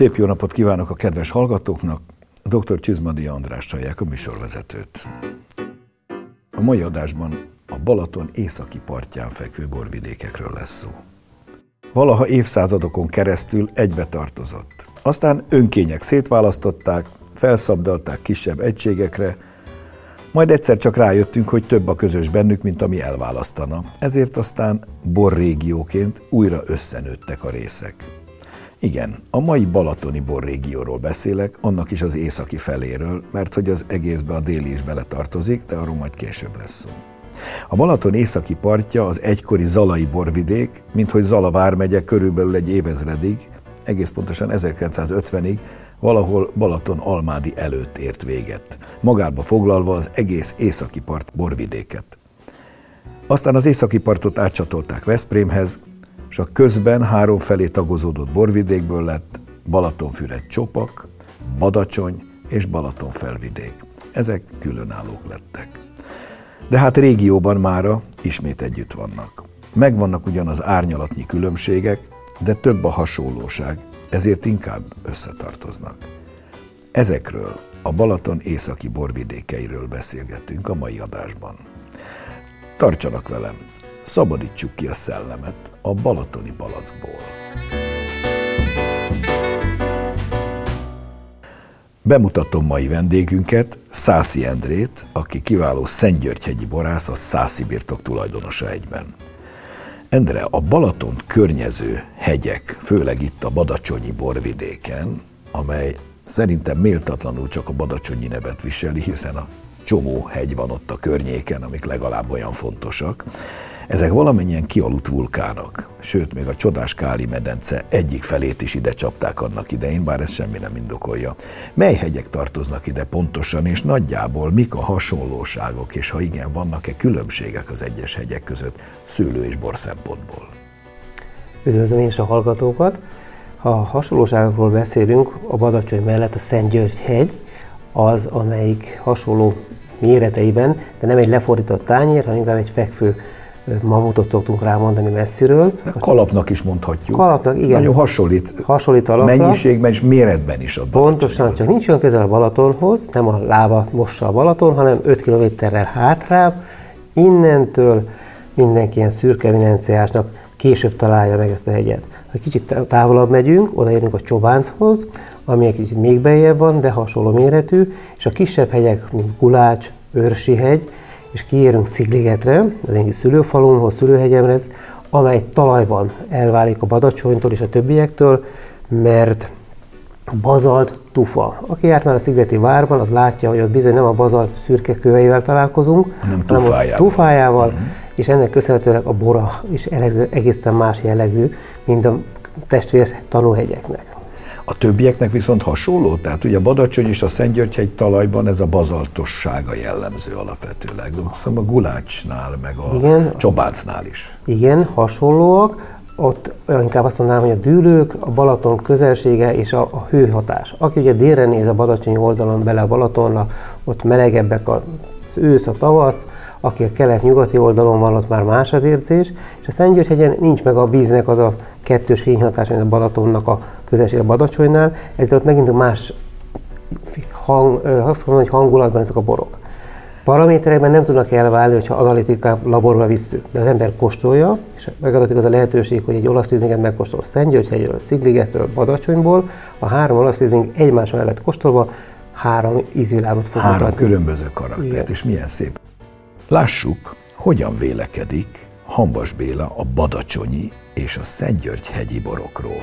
Szép jó napot kívánok a kedves hallgatóknak! Dr. Csizmadi András hallják a műsorvezetőt. A mai adásban a Balaton északi partján fekvő borvidékekről lesz szó. Valaha évszázadokon keresztül egybe tartozott. Aztán önkények szétválasztották, felszabdalták kisebb egységekre, majd egyszer csak rájöttünk, hogy több a közös bennük, mint ami elválasztana. Ezért aztán borrégióként újra összenőttek a részek. Igen, a mai balatoni borrégióról beszélek, annak is az északi feléről, mert hogy az egészbe a déli is beletartozik, de arról majd később lesz szó. A Balaton északi partja az egykori Zalai borvidék, minthogy Zala vármegye körülbelül egy évezredig, egész pontosan 1950-ig, valahol Balaton Almádi előtt ért véget, magába foglalva az egész északi part borvidéket. Aztán az északi partot átcsatolták Veszprémhez, és a közben három felé tagozódott borvidékből lett Balatonfüred csopak, Badacsony és Balaton felvidék. Ezek különállók lettek. De hát régióban mára ismét együtt vannak. Megvannak ugyan az árnyalatnyi különbségek, de több a hasonlóság, ezért inkább összetartoznak. Ezekről a Balaton északi borvidékeiről beszélgetünk a mai adásban. Tartsanak velem, szabadítsuk ki a szellemet a balatoni palackból. Bemutatom mai vendégünket, Szászi Endrét, aki kiváló Szentgyörgyhegyi borász, a Szászi birtok tulajdonosa egyben. Endre, a Balaton környező hegyek, főleg itt a Badacsonyi borvidéken, amely szerintem méltatlanul csak a Badacsonyi nevet viseli, hiszen a csomó hegy van ott a környéken, amik legalább olyan fontosak. Ezek valamennyien kialudt vulkánok, sőt, még a csodás Káli medence egyik felét is ide csapták annak idején, bár ez semmi nem indokolja. Mely hegyek tartoznak ide pontosan, és nagyjából mik a hasonlóságok, és ha igen, vannak-e különbségek az egyes hegyek között szőlő és bor szempontból? Üdvözlöm én is a hallgatókat! Ha hasonlóságokról beszélünk, a Badacsony mellett a Szent György hegy az, amelyik hasonló méreteiben, de nem egy lefordított tányér, hanem inkább egy fekvő mamutot szoktunk rámondani messziről. Kalapnak is mondhatjuk. Kalapnak, igen. Nagyon hasonlít. Hasonlít alapra. Mennyiségben és méretben is a Pontosan, csak nincs olyan közel a Balatonhoz, nem a lába mossa a Balaton, hanem 5 kilométerrel hátrább. Innentől mindenki ilyen szürke eminenciásnak később találja meg ezt a hegyet. Ha kicsit távolabb megyünk, odaérünk a Csobánchoz, ami egy kicsit még beljebb van, de hasonló méretű, és a kisebb hegyek, mint Gulács, Őrsi hegy, és kiérünk Szigligetre, az én szülőfalumhoz, szülőhegyemhez, amely talajban elválik a Badacsonytól és a többiektől, mert bazalt tufa. Aki járt már a Szigleti várban, az látja, hogy ott bizony nem a bazalt szürke köveivel találkozunk, hanem tufájával. tufájával uh-huh. és ennek köszönhetőleg a bora is egészen más jellegű, mint a testvér tanúhegyeknek. A többieknek viszont hasonló, tehát ugye a Badacsony és a Szentgyörgyhegy talajban ez a bazaltossága jellemző alapvetőleg. Szóval a Gulácsnál, meg a Igen, Csobácnál is. Igen, hasonlóak. Ott inkább azt mondanám, hogy a dűlők, a Balaton közelsége és a, a hőhatás. Aki ugye délre néz a Badacsony oldalon bele a Balatonra, ott melegebbek az ősz, a tavasz, aki a kelet-nyugati oldalon van, ott már más az érzés, és a Szentgyörgyhegyen nincs meg a víznek az a kettős fényhatás, mint a Balatonnak a közelség a Badacsonynál, ezért ott megint más hang, azt mondom, hogy hangulatban ezek a borok. Paraméterekben nem tudnak elválni, hogyha analitikán laborba visszük, de az ember kóstolja, és megadatik az a lehetőség, hogy egy olasz tízinget megkóstol Szentgyörgyhegyről, Szigligetről, Badacsonyból, a három olasz tízing egymás mellett kóstolva három ízvilágot fog Három mutatni. különböző karaktert, Igen. és milyen szép. Lássuk, hogyan vélekedik Hanvas Béla a Badacsonyi és a Szentgyörgy-hegyi borokról.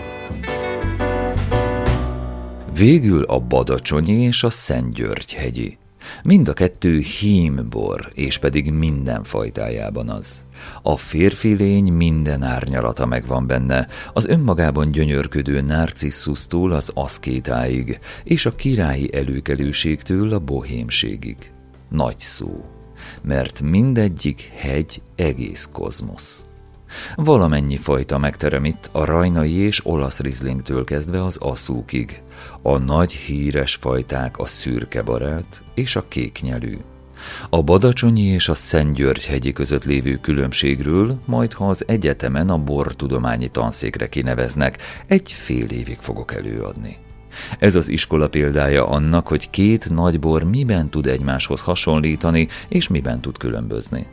Végül a Badacsonyi és a Szentgyörgy-hegyi. Mind a kettő hímbor, és pedig minden fajtájában az. A férfi lény minden árnyalata megvan benne, az önmagában gyönyörködő narcisszusztól az aszkétáig, és a királyi előkelőségtől a bohémségig. Nagy szó mert mindegyik hegy egész kozmosz. Valamennyi fajta megterem itt a rajnai és olasz rizlingtől kezdve az aszúkig, a nagy híres fajták a szürke barát és a kéknyelű. A Badacsonyi és a hegyi között lévő különbségről, majd ha az egyetemen a bortudományi tanszékre kineveznek, egy fél évig fogok előadni. Ez az iskola példája annak, hogy két nagybor miben tud egymáshoz hasonlítani, és miben tud különbözni.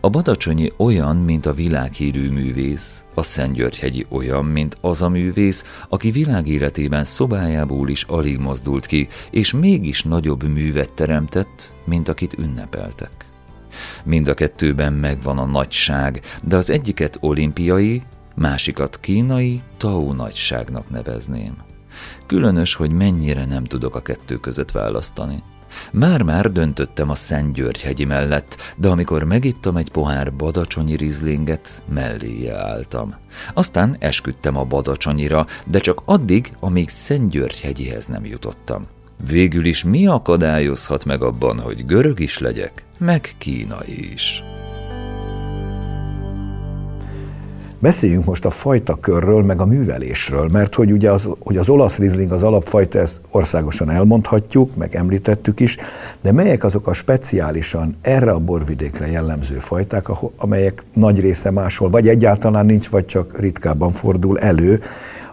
A Badacsonyi olyan, mint a világhírű művész, a Szentgyörgyhegyi olyan, mint az a művész, aki világéletében szobájából is alig mozdult ki, és mégis nagyobb művet teremtett, mint akit ünnepeltek. Mind a kettőben megvan a nagyság, de az egyiket olimpiai, másikat kínai Tao nagyságnak nevezném. Különös, hogy mennyire nem tudok a kettő között választani. Már-már döntöttem a Szent György hegyi mellett, de amikor megittam egy pohár badacsonyi rizlinget, melléje álltam. Aztán esküdtem a badacsonyira, de csak addig, amíg Szent György hegyihez nem jutottam. Végül is mi akadályozhat meg abban, hogy görög is legyek, meg kínai is? Beszéljünk most a fajta körről, meg a művelésről, mert hogy ugye az, hogy az olasz rizling az alapfajta, ezt országosan elmondhatjuk, meg említettük is, de melyek azok a speciálisan erre a borvidékre jellemző fajták, amelyek nagy része máshol, vagy egyáltalán nincs, vagy csak ritkábban fordul elő,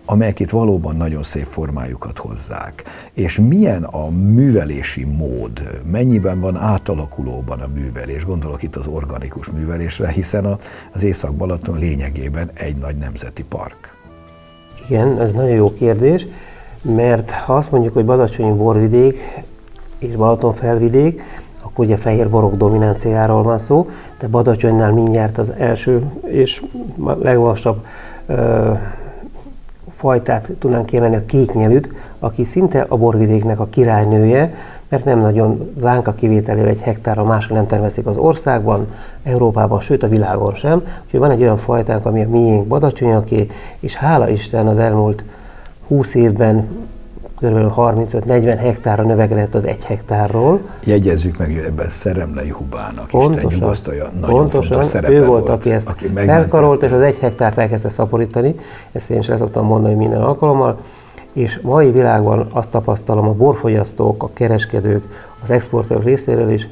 amelyek itt valóban nagyon szép formájukat hozzák. És milyen a művelési mód, mennyiben van átalakulóban a művelés, gondolok itt az organikus művelésre, hiszen az Észak-Balaton lényegében egy nagy nemzeti park. Igen, ez nagyon jó kérdés, mert ha azt mondjuk, hogy Badacsonyi borvidék és Balaton felvidék, akkor ugye fehér borok dominanciáról van szó, de Badacsonynál mindjárt az első és legmagasabb fajtát tudnánk kiemelni, a kéknyelűt, aki szinte a borvidéknek a királynője, mert nem nagyon zánka kivételével egy hektárra másra nem termesztik az országban, Európában, sőt a világon sem. Úgyhogy van egy olyan fajtánk, ami a miénk badacsonyaké, és hála Isten az elmúlt 20 évben kb. 35-40 hektárra növekedett az egy hektárról. Jegyezzük meg, hogy ebben Szeremlei Hubának pontosan, Isten nyugasztalja, nagyon pontosan, fontos szerepe ő volt, aki ezt aki elkarolt, és az egy hektárt elkezdte szaporítani. Ezt én is el szoktam mondani minden alkalommal. És mai világban azt tapasztalom a borfogyasztók, a kereskedők, az exportőrök részéről is,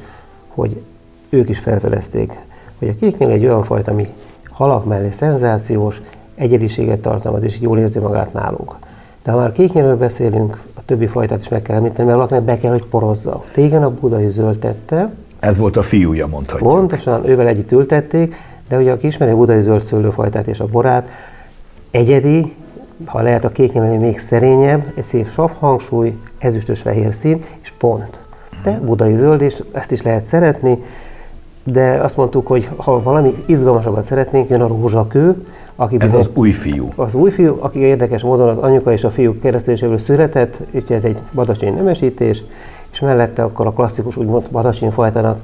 hogy ők is felfedezték, hogy a kéknél egy olyan fajta, ami halak mellé szenzációs, egyediséget tartalmaz, és jól érzi magát nálunk. De ha már kéknyelről beszélünk, a többi fajtát is meg kell említeni, mert valakinek be kell, hogy porozza. Régen a budai zöldtette. Ez volt a fiúja, mondhatjuk. Pontosan, ővel együtt ültették, de ugye aki ismeri a budai zöld szőlőfajtát és a borát, egyedi, ha lehet a kéknyeleni még szerényebb, egy szép sav hangsúly, ezüstös fehér szín, és pont. De budai zöld, és ezt is lehet szeretni, de azt mondtuk, hogy ha valami izgalmasabbat szeretnénk, jön a rózsakő, aki ez az új fiú. Az új fiú, aki érdekes módon az anyuka és a fiú keresztéséből született, úgyhogy ez egy badacsony nemesítés, és mellette akkor a klasszikus úgymond badacsony fajtának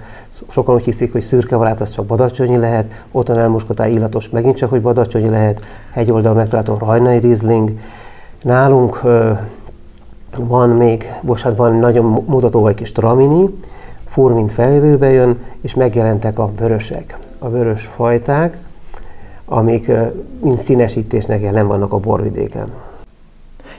sokan úgy hiszik, hogy szürke varát az csak badacsonyi lehet, otthon elmuskatá illatos megint csak, hogy badacsonyi lehet, hegyoldal megtalálható rajnai rizling. Nálunk ö, van még, bocsánat, van nagyon mutató egy kis tramini, fur, mint felvőbe jön, és megjelentek a vörösek, a vörös fajták, amik mind színesítésnek jelen vannak a borvidéken.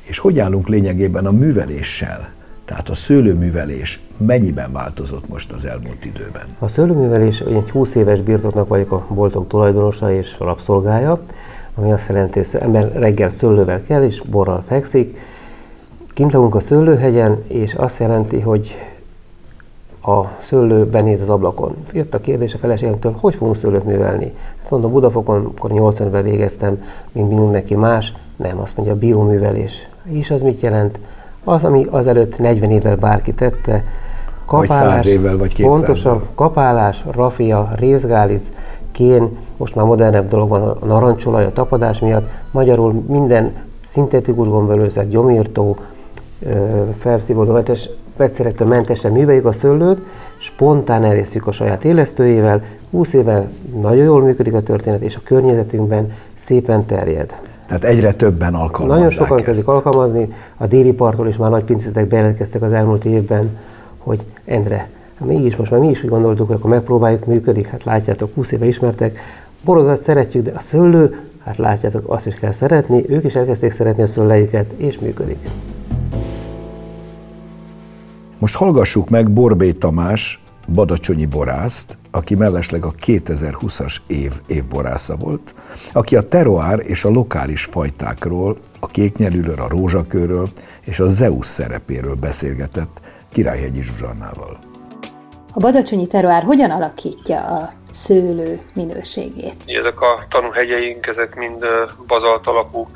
És hogy állunk lényegében a műveléssel? Tehát a szőlőművelés mennyiben változott most az elmúlt időben? A szőlőművelés, egy 20 éves birtoknak vagyok a boltok tulajdonosa és rabszolgája, ami azt jelenti, hogy ember reggel szőlővel kell és borral fekszik. Kint lakunk a szőlőhegyen, és azt jelenti, hogy a szőlő benéz az ablakon. Jött a kérdés a feleségemtől, hogy fogunk szőlőt művelni. Hát mondom, Budafokon, akkor 80-ben végeztem, mint mindenki más. Nem, azt mondja, bioművelés. És az mit jelent? Az, ami azelőtt 40 évvel bárki tette, kapálás, vagy 100 évvel, vagy 200 Pontosan, kapálás, rafia, részgálic, kén, most már modernebb dolog van a narancsolaj, a tapadás miatt. Magyarul minden szintetikus gombölőszer, gyomírtó, felszívódómentes vegyszerektől mentesen műveljük a szőlőt, spontán elészjük a saját élesztőjével, 20 évvel nagyon jól működik a történet, és a környezetünkben szépen terjed. Tehát egyre többen alkalmazzák Nagyon sokan kezdik alkalmazni, a déli parttól is már nagy pincétek bejelentkeztek az elmúlt évben, hogy Endre, mégis most már mi is úgy gondoltuk, hogy akkor megpróbáljuk, működik, hát látjátok, 20 éve ismertek, borozat szeretjük, de a szőlő, hát látjátok, azt is kell szeretni, ők is elkezdték szeretni a szőleiket, és működik. Most hallgassuk meg Borbé Tamás, badacsonyi borászt, aki mellesleg a 2020-as év évborásza volt, aki a teroár és a lokális fajtákról, a kéknyelűről, a rózsakőről és a Zeus szerepéről beszélgetett Királyhegyi Zsuzsannával. A badacsonyi teroár hogyan alakítja a szőlő minőségét? Ezek a tanúhegyeink, ezek mind bazalt alapú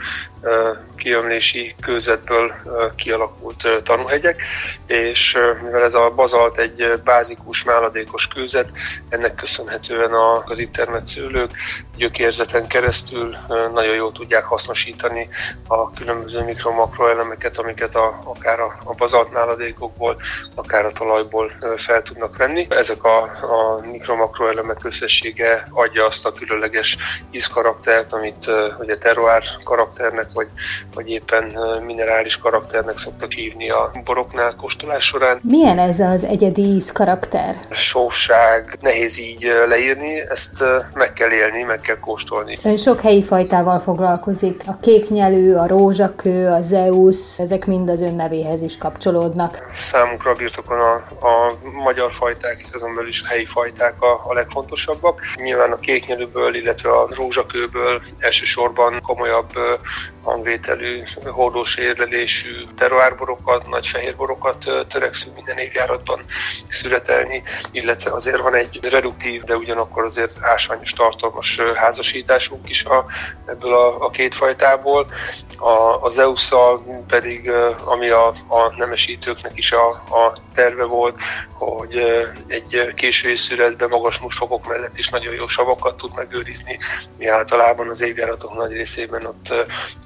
kiömlési kőzetből kialakult tanúhegyek, és mivel ez a bazalt egy bázikus, máladékos kőzet, ennek köszönhetően az itt termett szőlők gyökérzeten keresztül nagyon jól tudják hasznosítani a különböző mikro-makroelemeket, amiket a, akár a, bazalt máladékokból, akár a talajból fel tudnak venni. Ezek a, a mikro-makroelemek összessége adja azt a különleges ízkaraktert, amit ugye terroár karakternek, vagy vagy éppen minerális karakternek szoktak hívni a boroknál kóstolás során. Milyen ez az egyedi íz karakter? Sóság, nehéz így leírni, ezt meg kell élni, meg kell kóstolni. Ön sok helyi fajtával foglalkozik. A kéknyelő, a rózsakő, a Zeus, ezek mind az ön nevéhez is kapcsolódnak. Számunkra a birtokon a, a magyar fajták, azon belül is a helyi fajták a, a legfontosabbak. Nyilván a kéknyelőből, illetve a rózsakőből elsősorban komolyabb hangvételű, hordós érlelésű teroárborokat, nagy fehérborokat törekszünk minden évjáratban születelni, illetve azért van egy reduktív, de ugyanakkor azért ásványos tartalmas házasításunk is a, ebből a, a két fajtából. A, az eusz pedig, ami a, a nemesítőknek is a, a terve volt, hogy egy késői születben magas musfokok mellett is nagyon jó savakat tud megőrizni. Mi általában az évjáratok nagy részében ott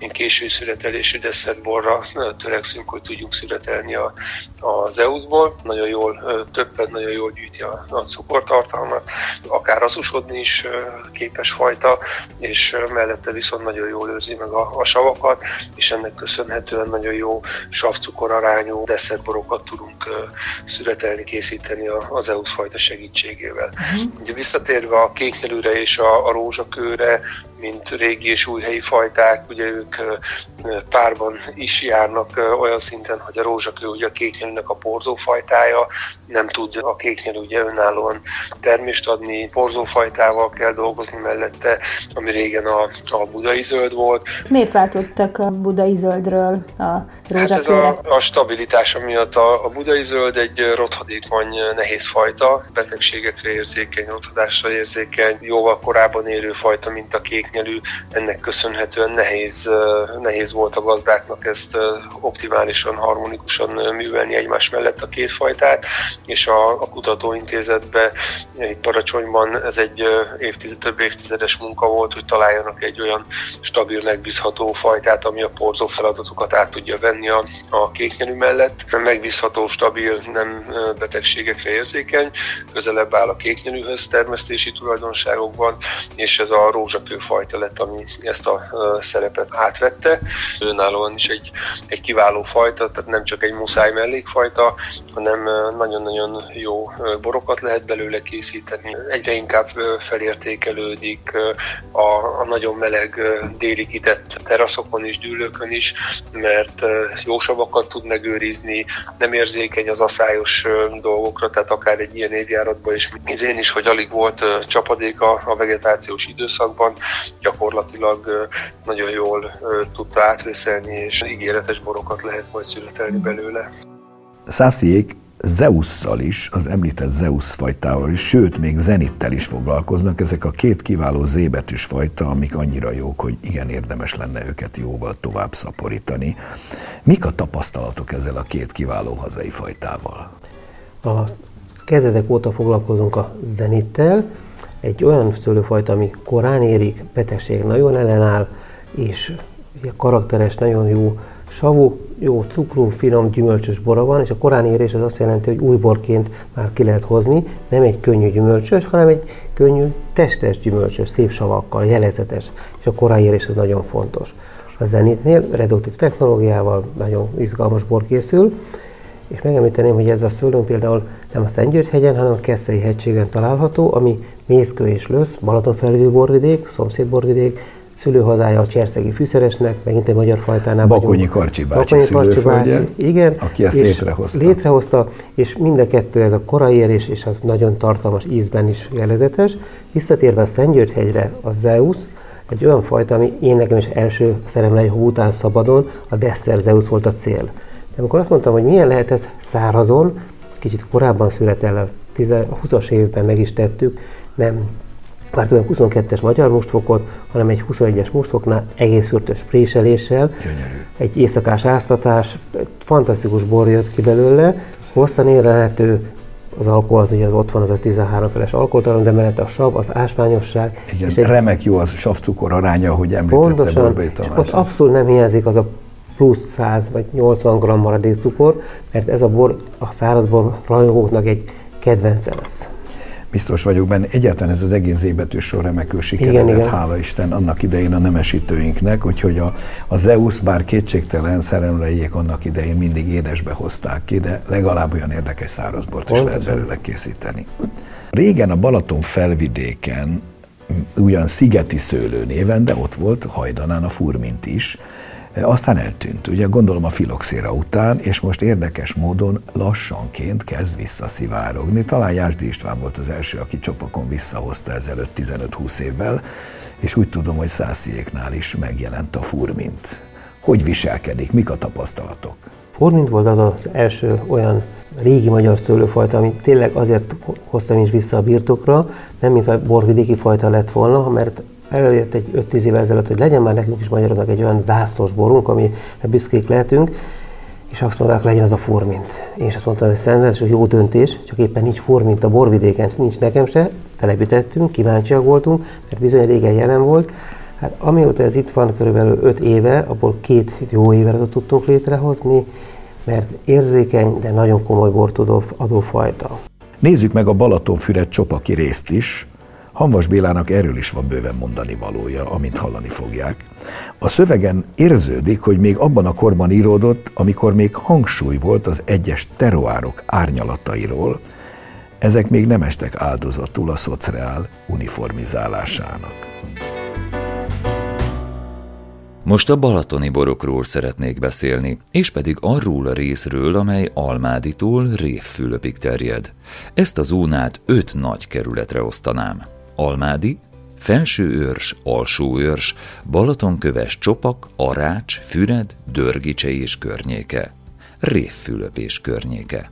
én késő születelésű desszertborra törekszünk, hogy tudjunk születelni a, az EUS-ból. Nagyon jól, többet nagyon jól gyűjti a, a cukortartalmat, akár azusodni is képes fajta, és mellette viszont nagyon jól őrzi meg a, a savakat, és ennek köszönhetően nagyon jó savcukor arányú desszertborokat tudunk születelni, készíteni az EUS fajta segítségével. Uh-huh. Ugye visszatérve a kéknyelőre és a, a rózsakőre, mint régi és új helyi fajták, ugye ők párban is járnak olyan szinten, hogy a rózsakő ugye a kéknyelőnek a porzófajtája, nem tud a kéknyelő ugye önállóan termést adni, porzófajtával kell dolgozni mellette, ami régen a, a budai zöld volt. Miért váltottak a budai zöldről a rózsakőre? Hát ez a, a stabilitása miatt a, a budai zöld egy rothadékony, nehéz fajta, betegségekre érzékeny, rothadásra érzékeny, jóval korábban érő fajta, mint a kéknyelű, ennek köszönhetően nehéz nehéz volt a gazdáknak ezt optimálisan, harmonikusan művelni egymás mellett a két fajtát, és a, a kutatóintézetben, itt Paracsonyban ez egy évtized, több évtizedes munka volt, hogy találjanak egy olyan stabil, megbízható fajtát, ami a porzó feladatokat át tudja venni a, a kéknyelű mellett. Megbízható, stabil, nem betegségekre érzékeny, közelebb áll a kéknyelűhöz termesztési tulajdonságokban, és ez a rózsakő fajta lett, ami ezt a szerepet átvette. Önállóan is egy, egy kiváló fajta, tehát nem csak egy muszáj mellékfajta, hanem nagyon-nagyon jó borokat lehet belőle készíteni. Egyre inkább felértékelődik a, a nagyon meleg déli kitett teraszokon is, dűlőkön is, mert jó savakat tud megőrizni, nem érzékeny az aszályos dolgokra, tehát akár egy ilyen évjáratban is idén is, hogy alig volt csapadék a, a vegetációs időszakban, gyakorlatilag nagyon jól tudta átvészelni, és ígéretes borokat lehet majd születelni belőle. Szásziék Zeusszal is, az említett Zeus fajtával is, sőt, még Zenittel is foglalkoznak. Ezek a két kiváló zébetűs fajta, amik annyira jók, hogy igen érdemes lenne őket jóval tovább szaporítani. Mik a tapasztalatok ezzel a két kiváló hazai fajtával? A kezdetek óta foglalkozunk a Zenittel, egy olyan szőlőfajta, ami korán érik, betegség nagyon ellenáll, és karakteres, nagyon jó savú, jó cukrú, finom, gyümölcsös bora van, és a korán érés az azt jelenti, hogy új borként már ki lehet hozni, nem egy könnyű gyümölcsös, hanem egy könnyű, testes gyümölcsös, szép savakkal, jelezetes, és a korán érés az nagyon fontos. A Zenitnél reduktív technológiával nagyon izgalmas bor készül, és megemlíteném, hogy ez a szőlőn például nem a Szentgyörgy-hegyen, hanem a Keszthelyi hegységen található, ami Mészkő és Lösz, Balaton felvő borvidék, szomszéd borvidék, szülőhazája a Cserszegi fűszeresnek, megint egy magyar fajtánál Bakonyi Karcsi bácsi Bakonyi Karcsi bácsi, igen, aki ezt létrehozta. Létrehozta, és mind a kettő, ez a korai érés és a nagyon tartalmas ízben is jelezetes. Visszatérve a Szentgyörgyhegyre, a Zeus, egy olyan fajta, ami én nekem is első szeremlei után szabadon, a Desser Zeus volt a cél. Amikor azt mondtam, hogy milyen lehet ez szárazon, kicsit korábban született el, a 20-as évben meg is tettük, nem vártunk 22-es magyar mustfokot, hanem egy 21-es mustfoknál egész fürtös préseléssel, Gyönyörű. egy éjszakás áztatás, egy fantasztikus bor jött ki belőle, hosszan érelhető, az alkohol az ugye az ott van, az a 13 feles alkoholtalan, de mellette a sav, az ásványosság. Igen, és egy, remek jó az savcukor aránya, hogy említette pontosan, Borbély Tamás. Ott abszolút nem hiányzik az a plusz 100 vagy 80 g maradék cukor, mert ez a bor a szárazbor rajongóknak egy kedvence lesz. Biztos vagyok benne, egyáltalán ez az egész zébetű sor remekül sikeredett, hála Isten, annak idején a nemesítőinknek, úgyhogy a, a Zeus bár kétségtelen szeremlejék annak idején mindig édesbe hozták ki, de legalább olyan érdekes szárazbort is lehet belőle készíteni. Régen a Balaton felvidéken ugyan Szigeti Szőlő néven, de ott volt hajdanán a furmint is, aztán eltűnt, ugye gondolom a filoxéra után, és most érdekes módon lassanként kezd visszaszivárogni. Talán Jászdi István volt az első, aki csopakon visszahozta ezelőtt 15-20 évvel, és úgy tudom, hogy Szásziéknál is megjelent a furmint. Hogy viselkedik, mik a tapasztalatok? Furmint volt az az első olyan régi magyar szőlőfajta, amit tényleg azért hoztam is vissza a birtokra, nem mint a borvidéki fajta lett volna, mert előjött egy 5-10 évvel ezelőtt, hogy legyen már nekünk is magyarodnak egy olyan zászlós borunk, ami büszkék lehetünk, és azt mondták, legyen az a formint. Én is azt mondtam, hogy ez egy jó döntés, csak éppen nincs formint a borvidéken, nincs nekem se, telepítettünk, kíváncsiak voltunk, mert bizony régen jelen volt. Hát amióta ez itt van, körülbelül 5 éve, abból két jó évet tudtunk létrehozni, mert érzékeny, de nagyon komoly bort adó fajta. Nézzük meg a Balatonfüred csopaki részt is, Hanvas Bélának erről is van bőven mondani valója, amint hallani fogják. A szövegen érződik, hogy még abban a korban íródott, amikor még hangsúly volt az egyes teroárok árnyalatairól, ezek még nem estek áldozatul a szociál uniformizálásának. Most a balatoni borokról szeretnék beszélni, és pedig arról a részről, amely Almáditól Révfülöpig terjed. Ezt a zónát öt nagy kerületre osztanám. Almádi, Felsőőrs, Alsóőrs, Balatonköves Csopak, Arács, Füred, Dörgicse és környéke, Révfülöp és környéke.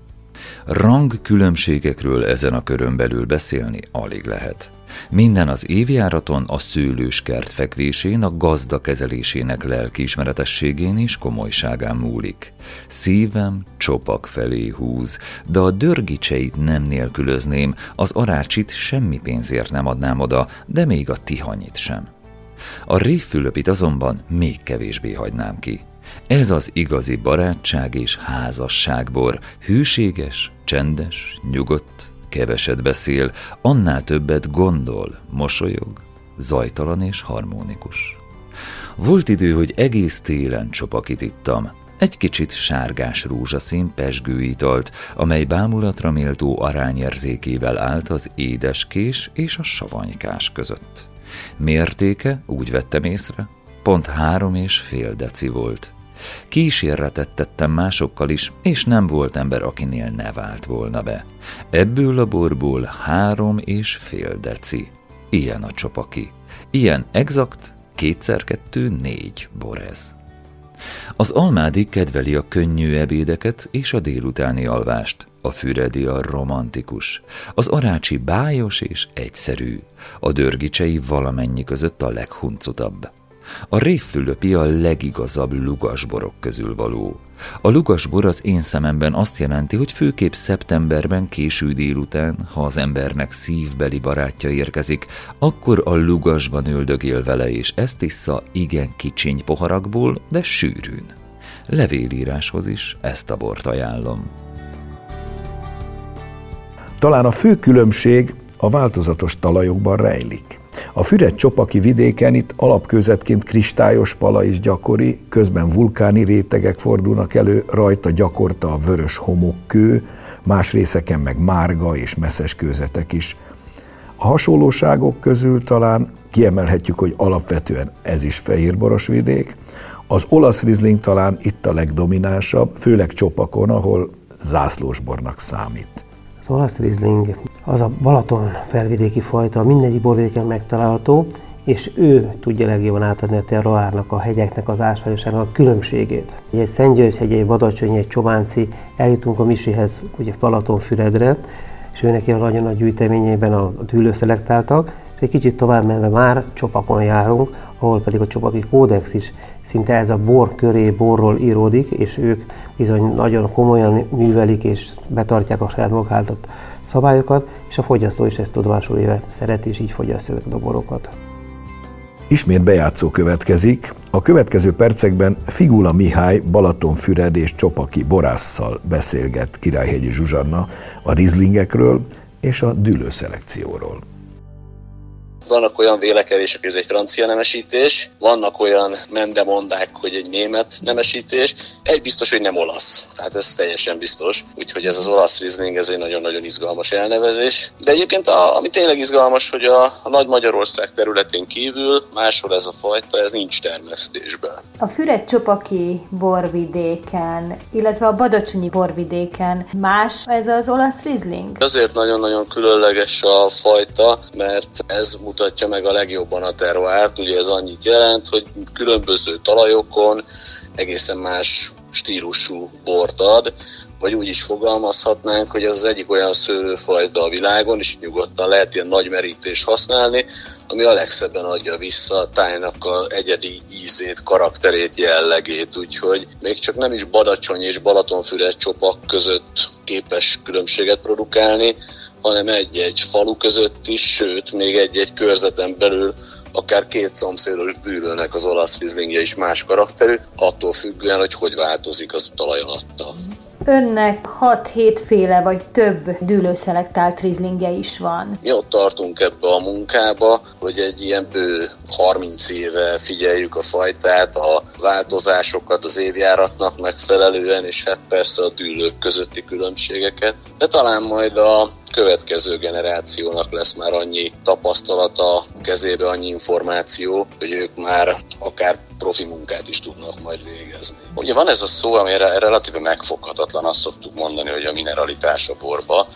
Rang különbségekről ezen a körön belül beszélni alig lehet. Minden az évjáraton, a szőlőskert fekvésén, a gazda kezelésének lelkiismeretességén és komolyságán múlik. Szívem csopak felé húz, de a dörgicseit nem nélkülözném, az arácsit semmi pénzért nem adnám oda, de még a tihanyit sem. A révfülöpit azonban még kevésbé hagynám ki. Ez az igazi barátság és házasságbor, hűséges, csendes, nyugodt, keveset beszél, annál többet gondol, mosolyog, zajtalan és harmonikus. Volt idő, hogy egész télen csopakit ittam, egy kicsit sárgás rózsaszín pesgő italt, amely bámulatra méltó arányérzékével állt az édeskés és a savanykás között. Mértéke, úgy vettem észre, pont három és fél deci volt. Kísérletet tettem másokkal is, és nem volt ember, akinél ne vált volna be. Ebből a borból három és fél deci. Ilyen a csopaki. Ilyen exakt, kétszer kettő, négy bor ez. Az almádi kedveli a könnyű ebédeket és a délutáni alvást, a füredi a romantikus, az arácsi bájos és egyszerű, a dörgicsei valamennyi között a leghuncutabb. A révfülöpi a legigazabb lugasborok közül való. A lugasbor az én szememben azt jelenti, hogy főképp szeptemberben késő délután, ha az embernek szívbeli barátja érkezik, akkor a lugasban üldögél vele, és ezt issza igen kicsiny poharakból, de sűrűn. Levélíráshoz is ezt a bort ajánlom. Talán a fő különbség a változatos talajokban rejlik. A Füred csopaki vidéken itt alapkőzetként kristályos pala is gyakori, közben vulkáni rétegek fordulnak elő, rajta gyakorta a vörös homokkő, más részeken meg márga és messzes kőzetek is. A hasonlóságok közül talán kiemelhetjük, hogy alapvetően ez is fehérboros vidék. Az olasz rizling talán itt a legdominánsabb, főleg csopakon, ahol zászlósbornak számít. Az olasz rizling az a Balaton felvidéki fajta, mindegyik borvidéken megtalálható, és ő tudja legjobban átadni a terroárnak, a hegyeknek, az ásványosságnak a különbségét. Egy Szentgyörgy egy Badacsony, egy Csobánci, eljutunk a Misihez, ugye Balatonfüredre, és őnek a nagyon nagy gyűjteményében a dűlő szelektáltak, és egy kicsit tovább menve már Csopakon járunk, ahol pedig a Csopaki Kódex is szinte ez a bor köré borról íródik, és ők bizony nagyon komolyan művelik és betartják a saját maguk szabályokat, és a fogyasztó is ezt tudomásul éve szeret, és így fogyasztja ezeket a borokat. Ismét bejátszó következik. A következő percekben Figula Mihály Balatonfüred és Csopaki borásszal beszélget Királyhegyi Zsuzsanna a rizlingekről és a dűlőszelekcióról. Vannak olyan vélekedések, hogy ez egy francia nemesítés, vannak olyan mendemondák, hogy egy német nemesítés. Egy biztos, hogy nem olasz. Tehát ez teljesen biztos. Úgyhogy ez az olasz Riesling, ez egy nagyon-nagyon izgalmas elnevezés. De egyébként a, ami tényleg izgalmas, hogy a, a Nagy Magyarország területén kívül máshol ez a fajta, ez nincs termesztésben. A Füred-Csopaki borvidéken, illetve a Badacsonyi borvidéken más ez az olasz Riesling? Azért nagyon-nagyon különleges a fajta, mert ez mutatja meg a legjobban a terroárt. Ugye ez annyit jelent, hogy különböző talajokon egészen más stílusú bort ad, vagy úgy is fogalmazhatnánk, hogy ez az egyik olyan szőlőfajta a világon, és nyugodtan lehet ilyen nagy merítést használni, ami a legszebben adja vissza a tájnak a egyedi ízét, karakterét, jellegét, úgyhogy még csak nem is Badacsony és Balatonfüred csopak között képes különbséget produkálni, hanem egy-egy falu között is, sőt, még egy-egy körzeten belül akár két szomszédos bűlőnek az olasz rizlingje is más karakterű, attól függően, hogy hogy változik az talaj alatta. Önnek 6-7 féle vagy több dűlőszelektált rizlingje is van. Mi ott tartunk ebbe a munkába, hogy egy ilyen bő 30 éve figyeljük a fajtát, a változásokat az évjáratnak megfelelően, és hát persze a dűlők közötti különbségeket. De talán majd a következő generációnak lesz már annyi tapasztalata, kezébe annyi információ, hogy ők már akár profi munkát is tudnak majd végezni. Ugye van ez a szó, ami relatíve megfoghatatlan, azt szoktuk mondani, hogy a mineralitás a borba,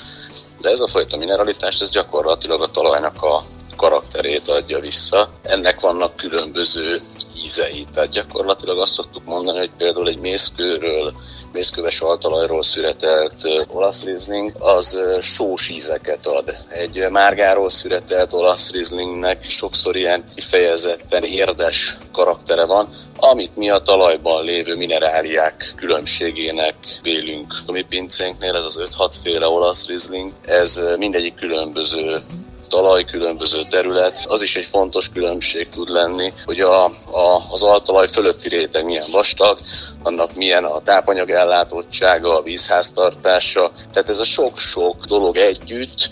de ez a fajta mineralitás, ez gyakorlatilag a talajnak a karakterét adja vissza. Ennek vannak különböző ízei, tehát gyakorlatilag azt szoktuk mondani, hogy például egy mészkőről mészköves altalajról születelt olasz rizling, az sós ízeket ad. Egy márgáról születelt olasz rizlingnek sokszor ilyen kifejezetten érdes karaktere van, amit mi a talajban lévő mineráliák különbségének vélünk. A mi pincénknél ez az 5-6 féle olasz rizling, ez mindegyik különböző talaj, különböző terület, az is egy fontos különbség tud lenni, hogy a, a, az altalaj fölötti réteg milyen vastag, annak milyen a tápanyag ellátottsága, a vízháztartása. Tehát ez a sok-sok dolog együtt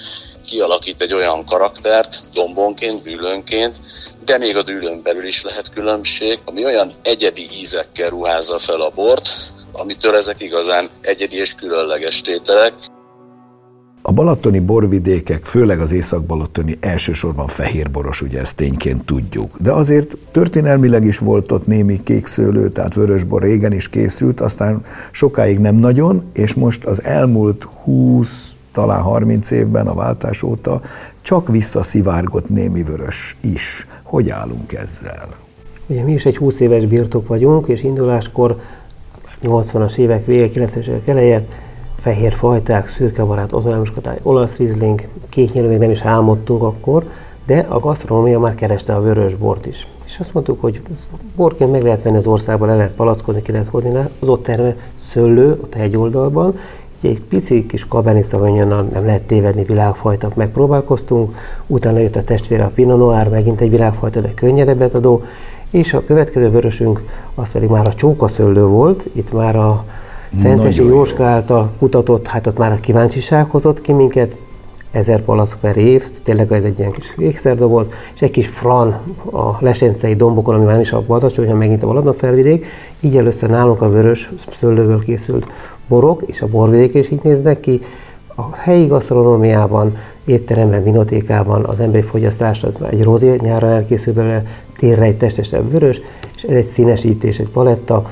kialakít egy olyan karaktert, dombonként, bűlönként, de még a dűlön belül is lehet különbség, ami olyan egyedi ízekkel ruházza fel a bort, amitől ezek igazán egyedi és különleges tételek. A balatoni borvidékek, főleg az észak-balatoni elsősorban fehérboros, ugye ezt tényként tudjuk. De azért történelmileg is volt ott némi kékszőlő, tehát vörösbor régen is készült, aztán sokáig nem nagyon, és most az elmúlt 20, talán 30 évben a váltás óta csak visszaszivárgott némi vörös is. Hogy állunk ezzel? Ugye mi is egy 20 éves birtok vagyunk, és induláskor 80-as évek vége, 90-es évek eleje fehér fajták, szürke barát, ozolámoskotály, olasz rizling, kéknyelő még nem is álmodtunk akkor, de a gasztronómia már kereste a vörös bort is. És azt mondtuk, hogy borként meg lehet venni az országban, le lehet palackozni, ki lehet hozni az ott termel szőlő, ott egy oldalban, egy pici kis Cabernet Sauvignon nem lehet tévedni világfajta, megpróbálkoztunk, utána jött a testvére a Pinot Noir, megint egy világfajta, de könnyedebbet adó, és a következő vörösünk az pedig már a csókaszőlő volt, itt már a Szentesi Jóska által kutatott, hát ott már a kíváncsiság hozott ki minket, ezer palack per év, tényleg ez egy ilyen kis ékszerdoboz, és egy kis fran a lesencei dombokon, ami már is a Badacsony, hanem megint a Baladon felvidék, így először nálunk a vörös szőlőből készült borok, és a borvidék is így néznek ki, A helyi gasztronómiában, étteremben, vinotékában az emberi fogyasztás egy rozé nyáron elkészül belőle, térre egy testesebb vörös, és ez egy színesítés, egy paletta,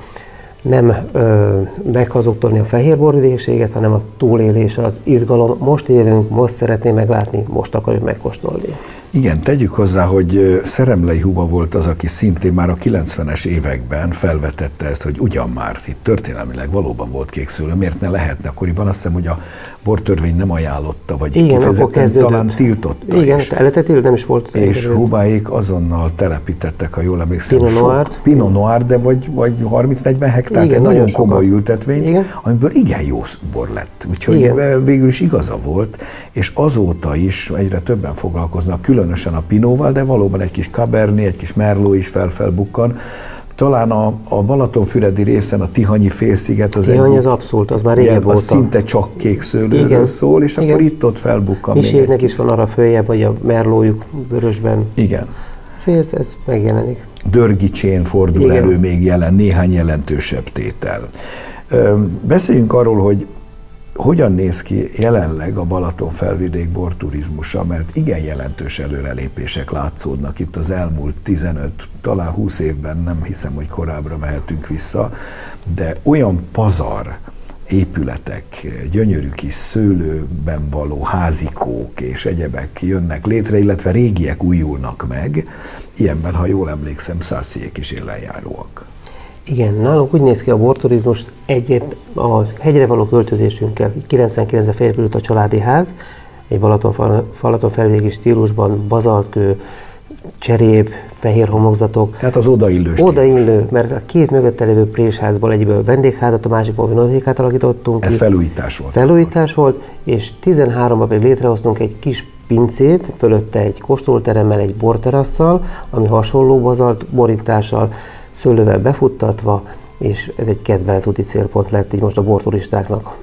nem ö, meghazudtolni a fehér borvidékséget, hanem a túlélés, az izgalom. Most élünk, most szeretném meglátni, most akarjuk megkóstolni. Igen, tegyük hozzá, hogy Szeremlei Huba volt az, aki szintén már a 90-es években felvetette ezt, hogy ugyan már itt történelmileg valóban volt kékszőlő, miért ne lehetne? Akkoriban azt hiszem, hogy a bortörvény nem ajánlotta, vagy Igen, kifejezetten talán tiltotta Igen, is. nem is volt. És Hubáik azonnal telepítettek, ha jól emlékszem, Pinot Noir. Pinot Noir, de vagy, vagy 30-40 hektár, egy nagyon nagyon komoly sokat. ültetvény, Igen. amiből igen jó bor lett. Úgyhogy Igen. végül is igaza volt, és azóta is egyre többen foglalkoznak, különösen a Pinóval, de valóban egy kis Cabernet, egy kis Merlot is felfelbukkan. Talán a, a Balatonfüredi részen a Tihanyi félsziget az Tihany egyik, az abszolút, az már régebb óta. szinte csak kék szőlőről Igen. szól, és Igen. akkor itt-ott felbukkan még egy is van arra följebb, hogy a merlójuk vörösben. Igen. És ez, megjelenik. dörgicsén fordul Igen. elő még jelen néhány jelentősebb tétel. Beszéljünk arról, hogy hogyan néz ki jelenleg a Balaton felvidék borturizmusa, mert igen jelentős előrelépések látszódnak itt az elmúlt 15, talán 20 évben, nem hiszem, hogy korábbra mehetünk vissza, de olyan pazar, épületek, gyönyörű kis szőlőben való házikók és egyebek jönnek létre, illetve régiek újulnak meg. Ilyenben, ha jól emlékszem, szásziék is élenjáróak. Igen, nálunk úgy néz ki a borturizmus, egyet a hegyre való költözésünkkel, 99-ben felépült a családi ház, egy Balaton, Balaton felvégi stílusban, bazaltkő, cserép, fehér homokzatok, Tehát az odaillő. Odaillő, mert a két mögötte lévő présházból egyből vendégházat, a másikból vinotékát alakítottunk. Ez ki. felújítás volt. Felújítás volt, és 13-ban pedig létrehoztunk egy kis pincét, fölötte egy kóstolóteremmel, egy borterasszal, ami hasonló bazalt borítással, szőlővel befuttatva, és ez egy kedvelt úti célpont lett így most a borturistáknak.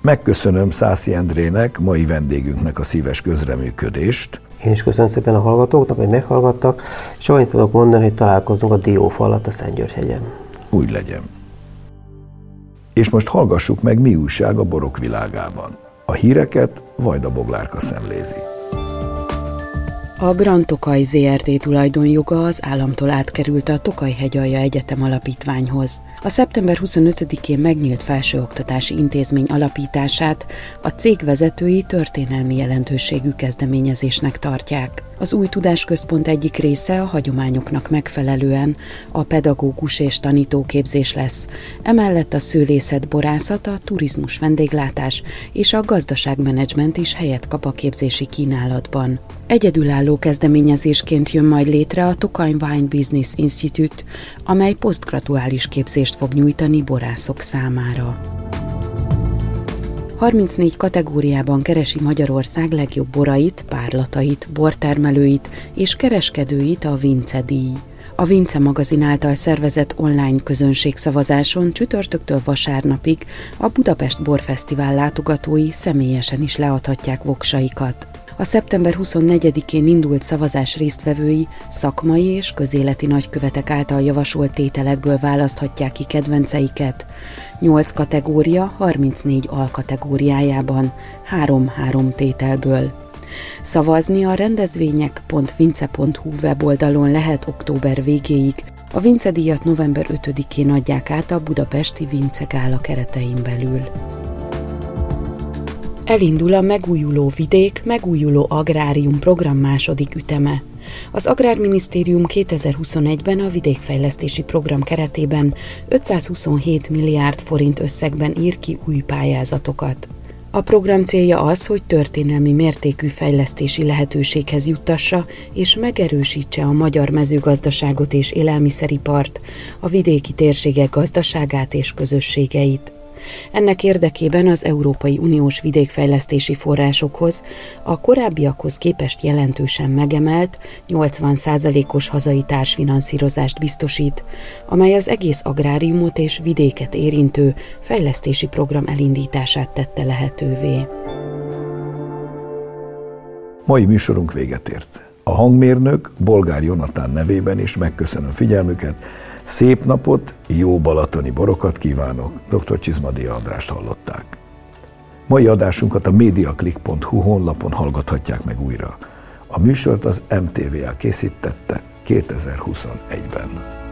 Megköszönöm Szászi Endrének, mai vendégünknek a szíves közreműködést. Én is köszönöm szépen a hallgatóknak, hogy meghallgattak, és annyit tudok mondani, hogy találkozunk a Diófa alatt a Szentgyörgyhegyen. Úgy legyen. És most hallgassuk meg, mi újság a borok világában. A híreket Vajda Boglárka szemlézi. A Grand Tokaj ZRT tulajdonjoga az államtól átkerült a Tokaj Hegyalja Egyetem alapítványhoz. A szeptember 25-én megnyílt felsőoktatási intézmény alapítását a cég vezetői történelmi jelentőségű kezdeményezésnek tartják. Az új tudásközpont egyik része a hagyományoknak megfelelően a pedagógus és tanítóképzés lesz. Emellett a szőlészet, borászat, a turizmus, vendéglátás és a gazdaságmenedzsment is helyet kap a képzési kínálatban. Egyedülálló kezdeményezésként jön majd létre a Tokaj Wine Business Institute, amely posztgraduális képzést fog nyújtani borászok számára. 34 kategóriában keresi Magyarország legjobb borait, párlatait, bortermelőit és kereskedőit a Vince díj. A Vince magazin által szervezett online közönségszavazáson csütörtöktől vasárnapig a Budapest Borfesztivál látogatói személyesen is leadhatják voksaikat. A szeptember 24-én indult szavazás résztvevői szakmai és közéleti nagykövetek által javasolt tételekből választhatják ki kedvenceiket. 8 kategória, 34 alkategóriájában, 3-3 tételből. Szavazni a rendezvények.vince.hu weboldalon lehet október végéig. A Vince díjat november 5-én adják át a budapesti Vince Gála keretein belül. Elindul a Megújuló Vidék, Megújuló Agrárium program második üteme. Az Agrárminisztérium 2021-ben a vidékfejlesztési program keretében 527 milliárd forint összegben ír ki új pályázatokat. A program célja az, hogy történelmi mértékű fejlesztési lehetőséghez juttassa és megerősítse a magyar mezőgazdaságot és élelmiszeripart, a vidéki térségek gazdaságát és közösségeit. Ennek érdekében az Európai Uniós vidékfejlesztési forrásokhoz a korábbiakhoz képest jelentősen megemelt 80%-os hazai társfinanszírozást biztosít, amely az egész agráriumot és vidéket érintő fejlesztési program elindítását tette lehetővé. Mai műsorunk véget ért. A hangmérnök Bolgár Jonatán nevében is megköszönöm figyelmüket. Szép napot, jó balatoni borokat kívánok. Dr. Csizmadia Andrást hallották. Mai adásunkat a mediaclick.hu honlapon hallgathatják meg újra. A műsort az MTVA készítette 2021-ben.